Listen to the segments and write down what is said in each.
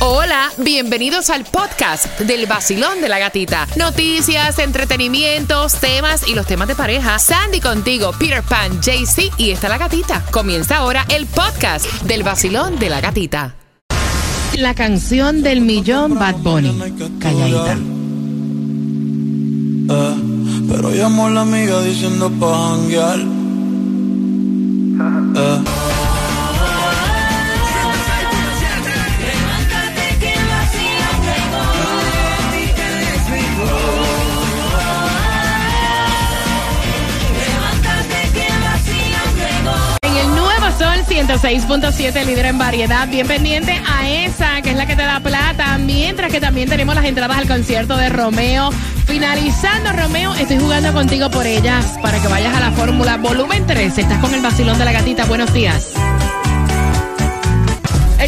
Hola, bienvenidos al podcast del vacilón de la gatita. Noticias, entretenimientos, temas y los temas de pareja. Sandy contigo, Peter Pan, JC y está la gatita. Comienza ahora el podcast del vacilón de la gatita. La canción del millón Bad Bunny. Calladita. Eh, pero llamó a la amiga diciendo pa' janguear. Eh. 6.7, líder en variedad. Bien pendiente a esa, que es la que te da plata. Mientras que también tenemos las entradas al concierto de Romeo. Finalizando, Romeo, estoy jugando contigo por ellas para que vayas a la fórmula volumen 13. Estás con el vacilón de la gatita. Buenos días.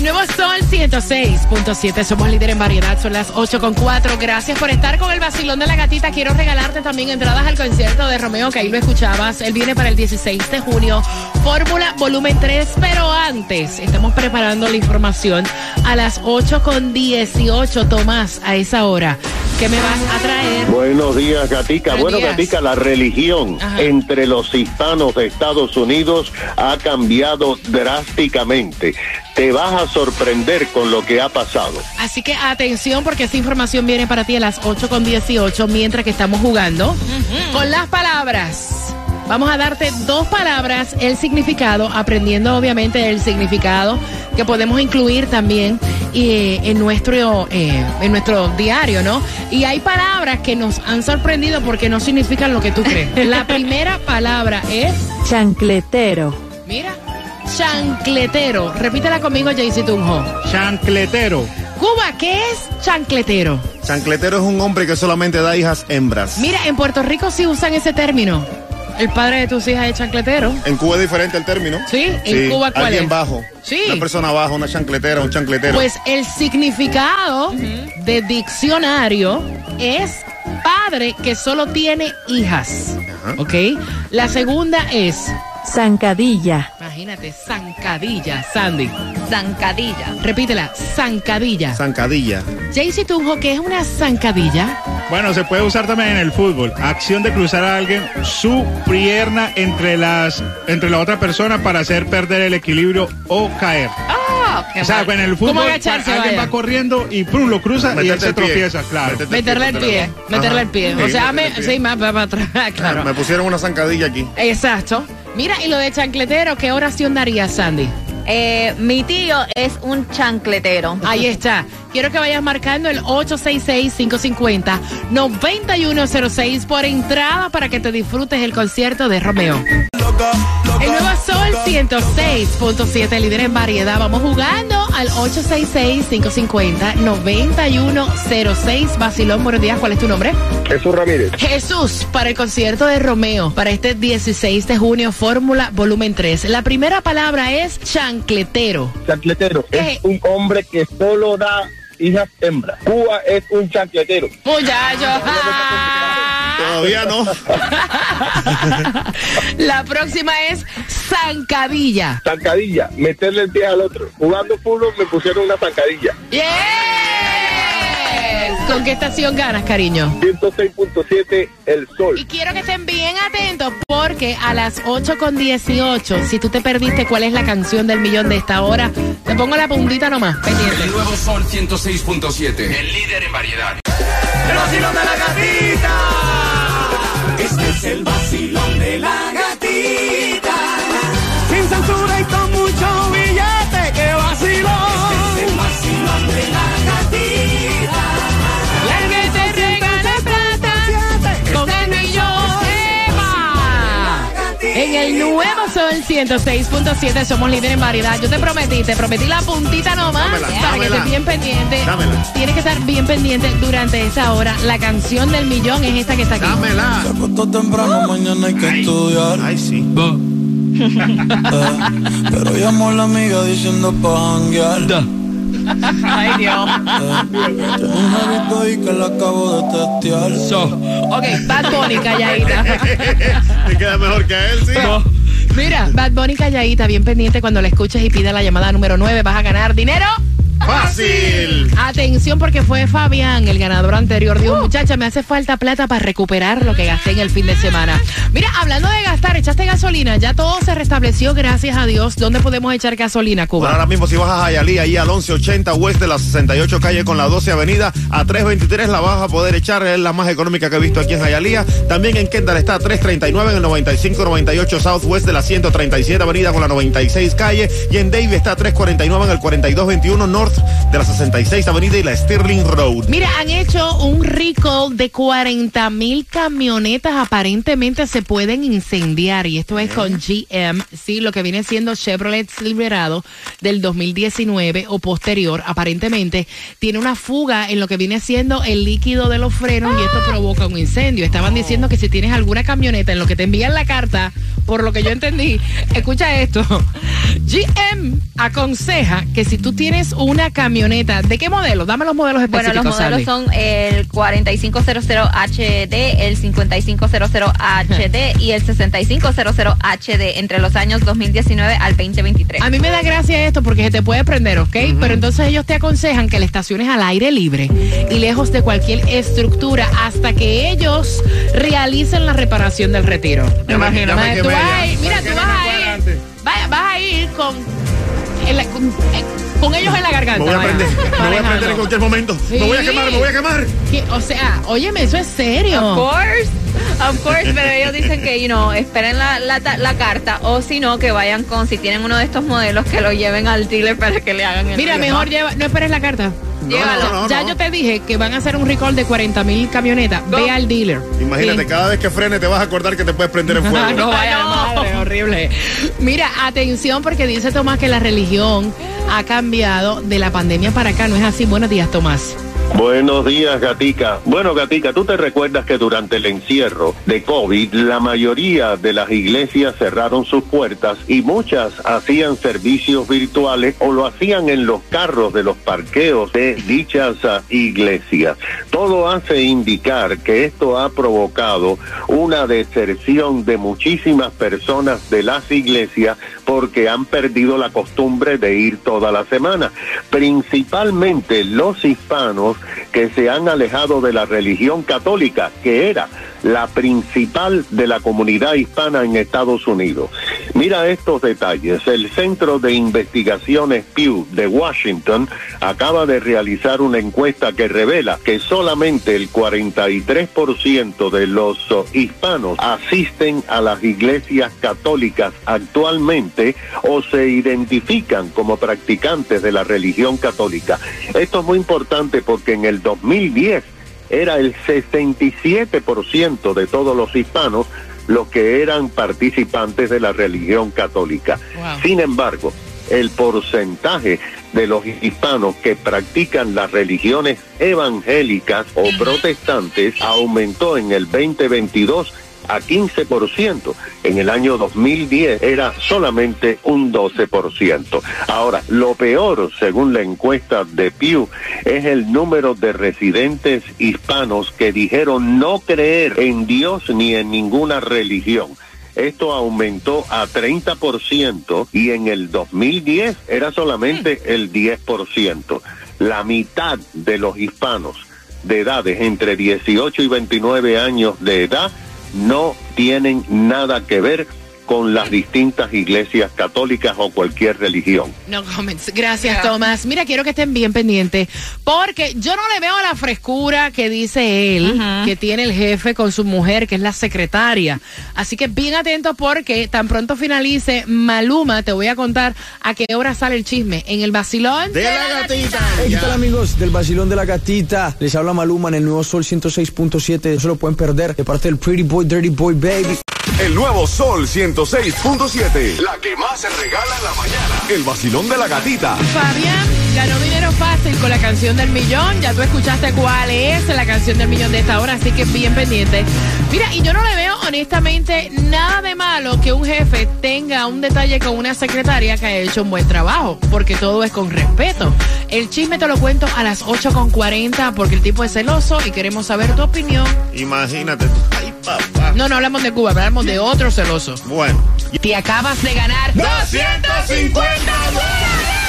El nuevo Sol 106.7, somos líder en variedad, son las 8.4. Gracias por estar con el vacilón de la gatita. Quiero regalarte también entradas al concierto de Romeo, que ahí lo escuchabas. Él viene para el 16 de junio, Fórmula Volumen 3. Pero antes, estamos preparando la información a las 8.18. Tomás, a esa hora, ¿qué me vas a traer? Buenos días, Gatica. Buenos bueno, días. Gatica, la religión Ajá. entre los hispanos de Estados Unidos ha cambiado drásticamente. Te vas a sorprender con lo que ha pasado. Así que atención porque esta información viene para ti a las 8.18 mientras que estamos jugando con las palabras. Vamos a darte dos palabras, el significado, aprendiendo obviamente el significado que podemos incluir también eh, en, nuestro, eh, en nuestro diario, ¿no? Y hay palabras que nos han sorprendido porque no significan lo que tú crees. La primera palabra es, Chancletero. mira, chancletero. Repítela conmigo, Jaycee Tunjo. Chancletero. Cuba, ¿qué es chancletero? Chancletero es un hombre que solamente da hijas hembras. Mira, en Puerto Rico sí usan ese término. El padre de tus hijas es chancletero. En Cuba es diferente el término. ¿Sí? ¿En Cuba cuál alguien es? bajo. Sí. Una persona baja, una chancletera, un chancletero. Pues el significado de diccionario es padre que solo tiene hijas. Ajá. ¿Ok? La segunda es, Zancadilla. Imagínate, zancadilla, Sandy. Zancadilla. Repítela, zancadilla. Zancadilla. Jaycee Tunjo, ¿qué es una zancadilla? Bueno, se puede usar también en el fútbol. Acción de cruzar a alguien su pierna entre las entre la otra persona para hacer perder el equilibrio o caer. Ah, qué O sea, mal. en el fútbol ¿Cómo agacharse, alguien vaya? va corriendo y prum, lo cruza y él se el pie. tropieza, claro. Meterle el pie, Ajá. meterle el pie. O sea, meterle me, el pie. sí, más para atrás, claro. Me pusieron una zancadilla aquí. Exacto. Mira, y lo de chancletero, ¿qué oración daría Sandy? Eh, mi tío es un chancletero. Ahí está. Quiero que vayas marcando el 866-550-9106 por entrada para que te disfrutes el concierto de Romeo. Loca, El nuevo Sol loca. 106.7, líder en variedad. Vamos jugando al 866-550-9106. Basilón, buenos días. ¿Cuál es tu nombre? Jesús Ramírez. Jesús, para el concierto de Romeo, para este 16 de junio, Fórmula Volumen 3. La primera palabra es chancletero. chancletero ¿Qué? es un hombre que solo da hijas hembras. Cuba es un chancletero. Muchacho. Todavía no. La próxima es zancadilla. Zancadilla, meterle el pie al otro. Jugando fútbol me pusieron una zancadilla. Yes. ¿Con qué estación ganas, cariño? 106.7 El Y Sol. quiero que estén bien atentos porque a las 8 con 18, si tú te perdiste cuál es la canción del millón de esta hora, te pongo la puntita nomás, pendiente. El nuevo Sol 106.7. El líder en variedad. El vacilón de la gatita. El vacilón de la el nuevo Sol 106.7 somos líderes en variedad. Yo te prometí, te prometí la puntita nomás Dámela, para que dámela. estés bien pendiente. Dámela. Tienes que estar bien pendiente durante esa hora. La canción del millón es esta que está aquí. Dámela. Se acostó temprano, mañana hay que estudiar. Ay, sí. Eh, pero llamó la amiga diciendo pa' janguear. Ay, Dios. Tiene un hábito ahí que la acabo de testear. Ok, Bad Bunny calladita. Te queda mejor que a él, sí. Mira, Bad Bunny calladita, bien pendiente cuando la escuches y pida la llamada número 9. Vas a ganar dinero. Fácil. Atención porque fue Fabián, el ganador anterior. Dijo, muchacha, me hace falta plata para recuperar lo que gasté en el fin de semana. Mira, hablando de gastar, echaste gasolina, ya todo se restableció, gracias a Dios. ¿Dónde podemos echar gasolina, Bueno, Cuba? ahora mismo si vas a Hialeah, ahí al 1180 West de la 68 calle con la 12 avenida, a 323 la vas a poder echar, es la más económica que he visto aquí en Hialeah. También en Kendall está a 339 en el 9598 Southwest de la 137 avenida con la 96 calle. Y en Davie está a 349 en el 4221 North de la 66 avenida y la Stirling Road. Mira, han hecho un recall de 40 mil camionetas. Aparentemente se pueden incendiar. Y esto es con GM. Sí, lo que viene siendo Chevrolet Silverado del 2019 o posterior. Aparentemente tiene una fuga en lo que viene siendo el líquido de los frenos y esto provoca un incendio. Estaban diciendo que si tienes alguna camioneta en lo que te envían la carta, por lo que yo entendí, escucha esto. GM aconseja que si tú tienes una camioneta, ¿de qué modelo? Dame los modelos Bueno, específicos. los modelos son el 4500HD, el 5500HD y el 6500HD entre los años 2019 al 2023. A mí me da gracia esto porque se te puede prender, ¿ok? Pero entonces ellos te aconsejan que la estaciones al aire libre y lejos de cualquier estructura hasta que ellos realicen la reparación del retiro. Ya vas ya. a ir, mira, ¿Para tú vas a ir, vas, vas a ir con, en la- con, eh, con ellos en la garganta. Me voy a prender, me voy a prender en cualquier momento. Me voy a Sí. quemar, me voy a quemar. Que, O sea, óyeme, eso es serio. Of course, of course, pero ellos dicen que, you know, esperen la, la, ta- la carta o si no, que vayan con, si tienen uno de estos modelos, que lo lleven al dealer para que le hagan el Mira, mejor lleva, no esperes la carta. Llévalo. no, no, ya no. yo te dije que van a hacer un recall de 40 mil camionetas. Ve al dealer. Imagínate, Sí. cada vez que frene te vas a acordar que te puedes prender en fuego. No vaya No. madre, horrible. Mira, atención porque dice Tomás que la religión ha cambiado de la pandemia para acá. ¿No es así? Buenos días, Tomás. Buenos días, Gatica. Bueno, Gatica, tú te recuerdas que durante el encierro de COVID, la mayoría de las iglesias cerraron sus puertas y muchas hacían servicios virtuales o lo hacían en los carros de los parqueos de dichas ah, iglesias. Todo hace indicar que esto ha provocado una deserción de muchísimas personas de las iglesias porque han perdido la costumbre de ir toda la semana. Principalmente los hispanos que se han alejado de la religión católica, que era la principal de la comunidad hispana en Estados Unidos. Mira estos detalles. El Centro de Investigaciones Pew de Washington acaba de realizar una encuesta que revela que solamente el 43% de los hispanos asisten a las iglesias católicas actualmente o se identifican como practicantes de la religión católica. Esto es muy importante porque en el 2010 era el 67% de todos los hispanos los que eran participantes de la religión católica. Wow. Sin embargo, el porcentaje de los hispanos que practican las religiones evangélicas o protestantes aumentó en el 2022 a 15%. En el año 2010 era solamente un 12%. Ahora, lo peor, según la encuesta de Pew, es el número de residentes hispanos que dijeron no creer en Dios ni en ninguna religión. Esto aumentó a 30% y en el 2010 era solamente el 10%. La mitad de los hispanos de edades entre 18 y 29 años de edad no tienen nada que ver con las distintas iglesias católicas o cualquier religión. No comments. Gracias, Tomás. Mira, quiero que estén bien pendientes porque yo no le veo la frescura que dice él, que tiene el jefe con su mujer, que es la secretaria. Así que bien atento porque tan pronto finalice Maluma, te voy a contar a qué hora sale el chisme. En el vacilón. De la gatita. Hey, ¿qué tal amigos del Basilón de la Gatita? Les habla Maluma en el nuevo Sol 106.7. No se lo pueden perder de parte del Pretty Boy, Dirty Boy Baby. El nuevo Sol 106.7. La que más se regala en la mañana. El vacilón de la gatita. Fabián ganó dinero fácil con la canción del millón. Ya tú escuchaste cuál es la canción del millón de esta hora, así que bien pendiente. Mira, y yo no le veo honestamente nada de malo que un jefe tenga un detalle con una secretaria que ha hecho un buen trabajo, porque todo es con respeto. El chisme te lo cuento a las 8.40 porque el tipo es celoso y queremos saber tu opinión. Imagínate. Ay, papá. No, no hablamos de Cuba, hablamos de otro celoso. Bueno. Te acabas de ganar 250 dólares.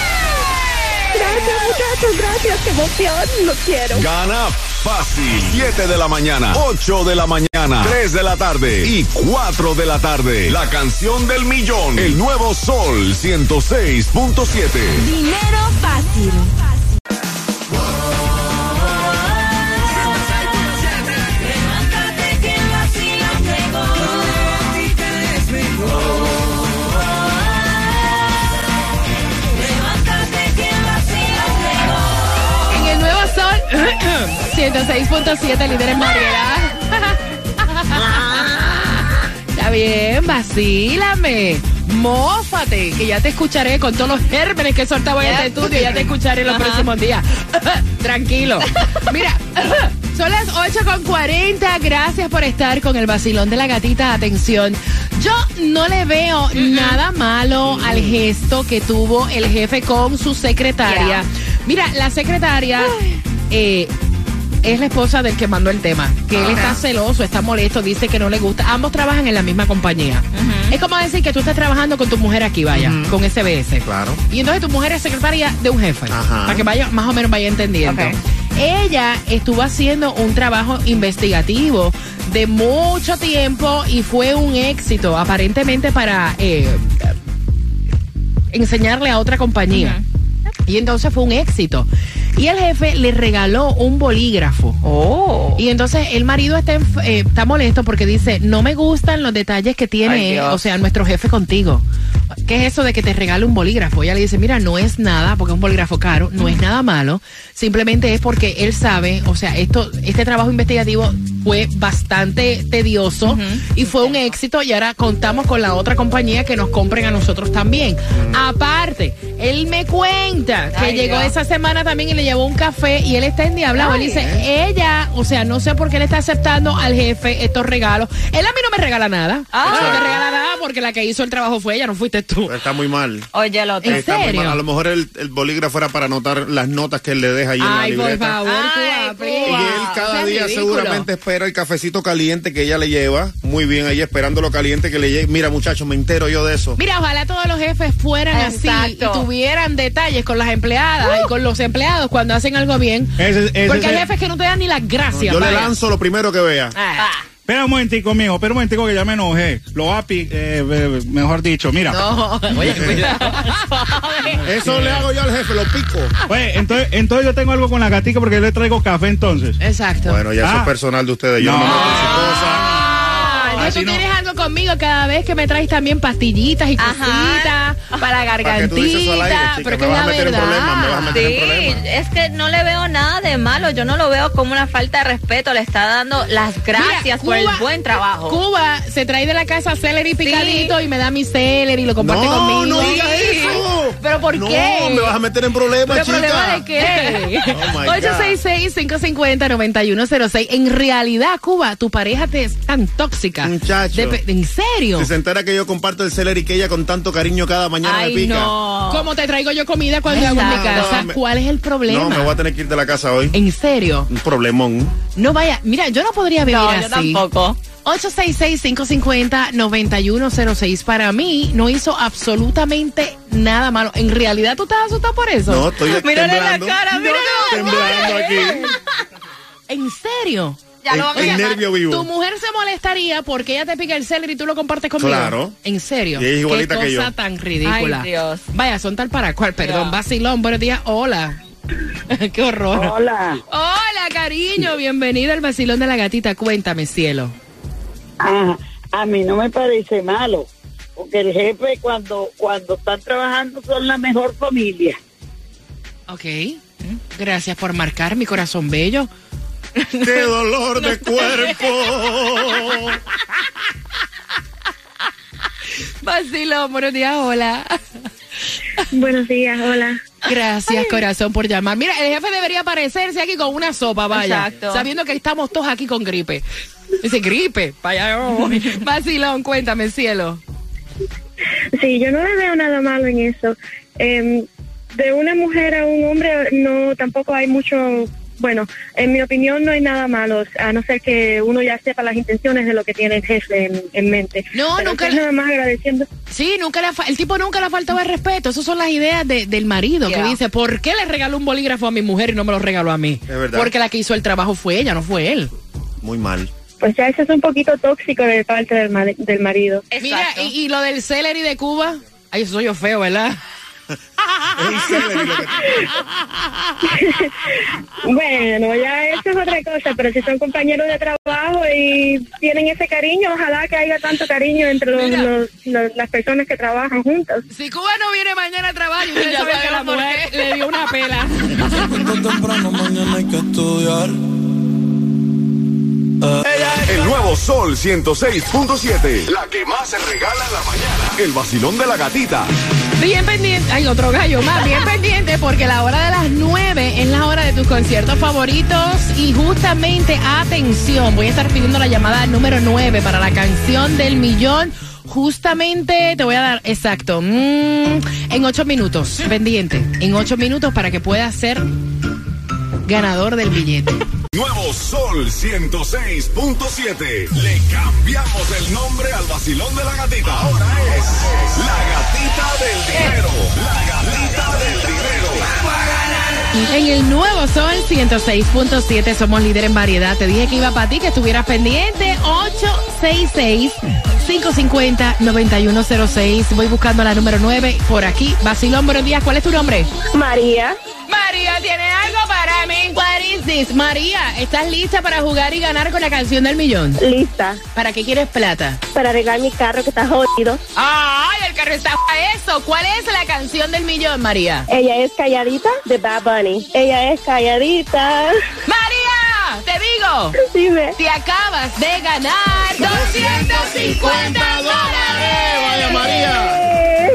Gracias, muchachos, gracias. Qué emoción. Los quiero. Gana fácil. 7 de la mañana, 8 de la mañana, 3 de la tarde y 4 de la tarde. La canción del millón. El nuevo Sol 106.7. Dinero fácil. 106.7, líder en variedad. Está bien, vacílame. Mófate, que ya te escucharé con todos los gérmenes que soltaba en este estudio. Ya te escucharé los Ajá. próximos días. Tranquilo. Mira, son las 8.40. Gracias por estar con el vacilón de la gatita. Atención. Yo no le veo nada malo al gesto que tuvo el jefe con su secretaria. Yeah. Mira, la secretaria eh, es la esposa del que mandó el tema. Que él está celoso, está molesto, dice que no le gusta. Ambos trabajan en la misma compañía. Es como decir que tú estás trabajando con tu mujer aquí, vaya, con SBS. Claro. Y entonces tu mujer es secretaria de un jefe. Ajá. Para que vaya, más o menos vaya entendiendo. Ella estuvo haciendo un trabajo investigativo de mucho tiempo y fue un éxito, aparentemente para eh, enseñarle a otra compañía. Y entonces fue un éxito. Y el jefe le regaló un bolígrafo. Oh. Y entonces el marido está, enf- eh, está molesto porque dice, no me gustan los detalles que tiene, o sea, nuestro jefe contigo. ¿Qué es eso de que te regale un bolígrafo? Ella le dice, mira, no es nada, porque es un bolígrafo caro, no es nada malo, simplemente es porque él sabe, o sea, esto, este trabajo investigativo fue bastante tedioso y fue un éxito y ahora contamos con la otra compañía que nos compren a nosotros también. Aparte, él me cuenta que Ay, llegó Dios. esa semana también y le llevó un café y él está endiablado. Él dice, ella, o sea, no sé por qué le está aceptando al jefe estos regalos. Él a mí no me regala nada. Ah. No me regala nada porque la que hizo el trabajo fue ella, no fuiste tú. Está muy mal. Oye, lo otro. ¿En Está muy mal. A lo mejor el, el bolígrafo era para anotar las notas que él le deja ahí Ay, en la por libreta. favor, Ay, Cuba. Y él cada día ridículo. seguramente espera el cafecito caliente que ella le lleva. Muy bien, ahí esperando lo caliente que le llegue. Mira, muchachos, me entero yo de eso. Mira, ojalá todos los jefes fueran así y tuvieran detalles con las empleadas y con los empleados cuando hacen algo bien. Ese- ese porque hay jefes que no te dan ni las gracias. yo le lanzo lo primero que vea. Ah. Espera un momentico, mijo, espera un momentico que ya me enojé. Lo api, eh, eh, mejor dicho, mira. No, oye, cuidado. Eso le hago yo al jefe, lo pico. Oye, entonces, entonces yo tengo algo con la gatica porque yo le traigo café entonces. Exacto. Bueno, ya eso Ah. es personal de ustedes. Yo no, No. me meto en su cosa. Ah, tú no. tienes algo conmigo cada vez que me traes también pastillitas y cositas para la ¿Para qué tú dices eso al aire, gargantita. pero que la verdad. Sí, es que no le veo nada de malo, yo no lo veo como una falta de respeto, le está dando las gracias Mira, por el buen trabajo. Cuba se trae de la casa celery picadito y me da mi celery y lo comparte No, conmigo. no digas eso. ¿Pero por no, qué? me vas a meter en problemas, ¿Pero chica. problema de qué? Oh, my God. 866-550-9106. En realidad, Cuba, tu pareja te es tan tóxica. Muchacho. De- ¿En serio? Si se entera que yo comparto el celery que ella con tanto cariño cada mañana Ay, me pica. no. ¿Cómo te traigo yo comida cuando hago en mi casa? No, me- ¿Cuál es el problema? No, me voy a tener que ir de la casa hoy. ¿En serio? Un problemón. No vaya, mira, yo no podría vivir No, así. yo tampoco. 866-550-9106. Para mí no hizo absolutamente nada malo. En realidad, ¿tú estás asustado por eso? No, estoy Mírale la temblando. cara, mírale la temblando aquí. ¿En serio? Ya lo El- vamos a nervio vivo. Tu mujer se molestaría porque ella te pica el celery y tú lo compartes conmigo. Claro. ¿En serio? Y es igualita Qué que cosa yo. tan ridícula. Ay, Dios. Vaya, son tal para cual. Perdón, Dios. vacilón. Buenos días. Hola. Qué horror. Hola. Hola, cariño. Bienvenido al vacilón de la gatita. Cuéntame, cielo. A mí no me parece malo, porque el jefe cuando cuando están trabajando son la mejor familia. Ok. Gracias por marcar mi corazón bello. ¡Qué dolor de cuerpo! Vacilón, buenos días, hola. Buenos días, hola. Gracias, corazón, por llamar. Mira, el jefe debería aparecerse aquí con una sopa, vaya. Exacto. Sabiendo que estamos todos aquí con gripe. Dice gripe, vaya. oh. Vacilón, cuéntame, cielo. Sí, yo no le veo nada malo en eso. Em, de una mujer a un hombre no tampoco hay mucho bueno, en mi opinión no hay nada malo, a no ser que uno ya sepa las intenciones de lo que tiene el jefe en, en mente. No, Pero nunca nada más agradeciendo. Sí, nunca le ha fa- el tipo nunca le ha faltado el respeto. Esas son las ideas de- del marido que dice, ¿por qué le regaló un bolígrafo a mi mujer y no me lo regaló a mí? Es verdad. Porque la que hizo el trabajo fue ella, no fue él. Muy mal. Pues ya eso es un poquito tóxico de parte del, ma- del marido. Mira, y, y lo del celery de Cuba, ay, eso soy yo feo, ¿verdad? Bueno, ya eso es otra cosa, pero si son compañeros de trabajo y tienen ese cariño, ojalá que haya tanto cariño entre los- los- los- las personas que trabajan juntas. Si Cuba no viene mañana a trabajar, usted sabe que la mujer le dio una pela. temprano, mañana hay que estudiar. El nuevo Sol 106.7. La que más se regala en la mañana. El vacilón de la gatita. Bien pendiente, hay otro gallo más, bien pendiente porque la hora de las 9 es la hora de tus conciertos favoritos y justamente, atención, voy a estar pidiendo la llamada número 9 para la canción del millón. Justamente te voy a dar, exacto, mm, en 8 minutos, pendiente, en 8 minutos para que puedas ser ganador del billete. Nuevo Sol 106.7. Le cambiamos el nombre al vacilón de la gatita. Ahora es la gatita del dinero. La gatita del dinero. En el nuevo Sol 106.7 somos líder en variedad. Te dije que iba para ti, que estuvieras pendiente. 866-550-9106. Voy buscando la número 9 por aquí. Basilón, buenos días. ¿Cuál es tu nombre? María. María, ¿tiene algo para mí? What is this? María, ¿estás lista para jugar y ganar con la canción del millón? Lista. ¿Para qué quieres plata? Para arreglar mi carro que está jodido. ¡Ay, el carro está para eso! ¿Cuál es la canción del millón, María? Ella es calladita de Bad Bunny. Ella es calladita. ¡María! ¡Te digo! Dime. Te acabas de ganar 250 dólares. ¡Vaya María!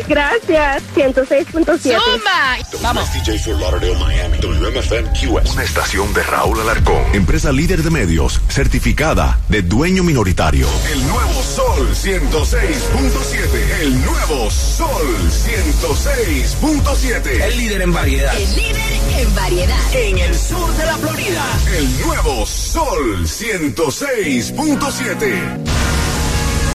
Gracias. 106.7. ¡Zumba! Vamos. DJ for Lauderdale, Miami, WMFM QS. Una estación de Raúl Alarcón. Empresa líder de medios, certificada de dueño minoritario. El nuevo Sol 106.7. El nuevo Sol 106.7. El líder en variedad. El líder en variedad. En el sur de la Florida. El nuevo Sol 106.7.